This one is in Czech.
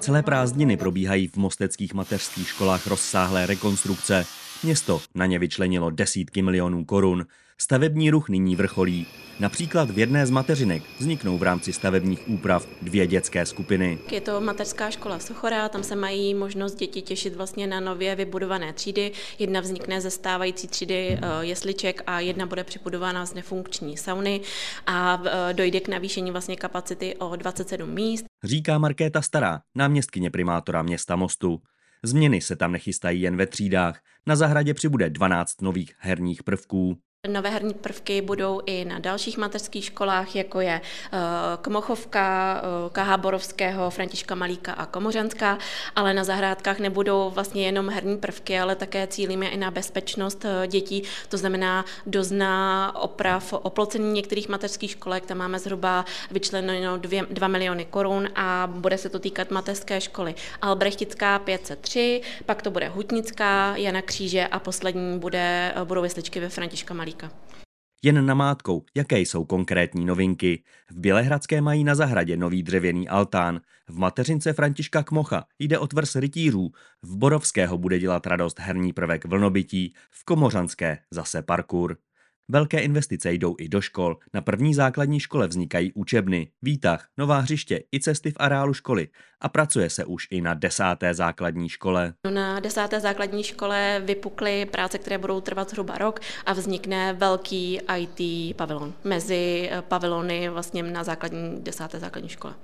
Celé prázdniny probíhají v mosteckých mateřských školách rozsáhlé rekonstrukce. Město na ně vyčlenilo desítky milionů korun. Stavební ruch nyní vrcholí. Například v jedné z mateřinek vzniknou v rámci stavebních úprav dvě dětské skupiny. Je to mateřská škola Sochora, tam se mají možnost děti těšit vlastně na nově vybudované třídy. Jedna vznikne ze stávající třídy eh, jesliček a jedna bude přibudována z nefunkční sauny a eh, dojde k navýšení vlastně kapacity o 27 míst. Říká Markéta Stará, náměstkyně primátora města Mostu. Změny se tam nechystají jen ve třídách. Na zahradě přibude 12 nových herních prvků. Nové herní prvky budou i na dalších mateřských školách, jako je eh, Kmochovka, eh, KH Borovského, Františka Malíka a Komořanská, ale na zahrádkách nebudou vlastně jenom herní prvky, ale také cílíme i na bezpečnost eh, dětí, to znamená dozná oprav oplocení některých mateřských školek, tam máme zhruba vyčleněno 2 miliony korun a bude se to týkat mateřské školy Albrechtická 503, pak to bude Hutnická, Jana Kříže a poslední bude, budou vesličky ve Františka Malíka. Havlíčka. Jen namátkou, jaké jsou konkrétní novinky. V Bělehradské mají na zahradě nový dřevěný altán. V mateřince Františka Kmocha jde o tvrz rytířů. V Borovského bude dělat radost herní prvek vlnobytí, v Komořanské zase parkour. Velké investice jdou i do škol. Na první základní škole vznikají učebny, výtah, nová hřiště i cesty v areálu školy. A pracuje se už i na desáté základní škole. Na desáté základní škole vypukly práce, které budou trvat zhruba rok a vznikne velký IT pavilon mezi pavilony vlastně na základní desáté základní škole.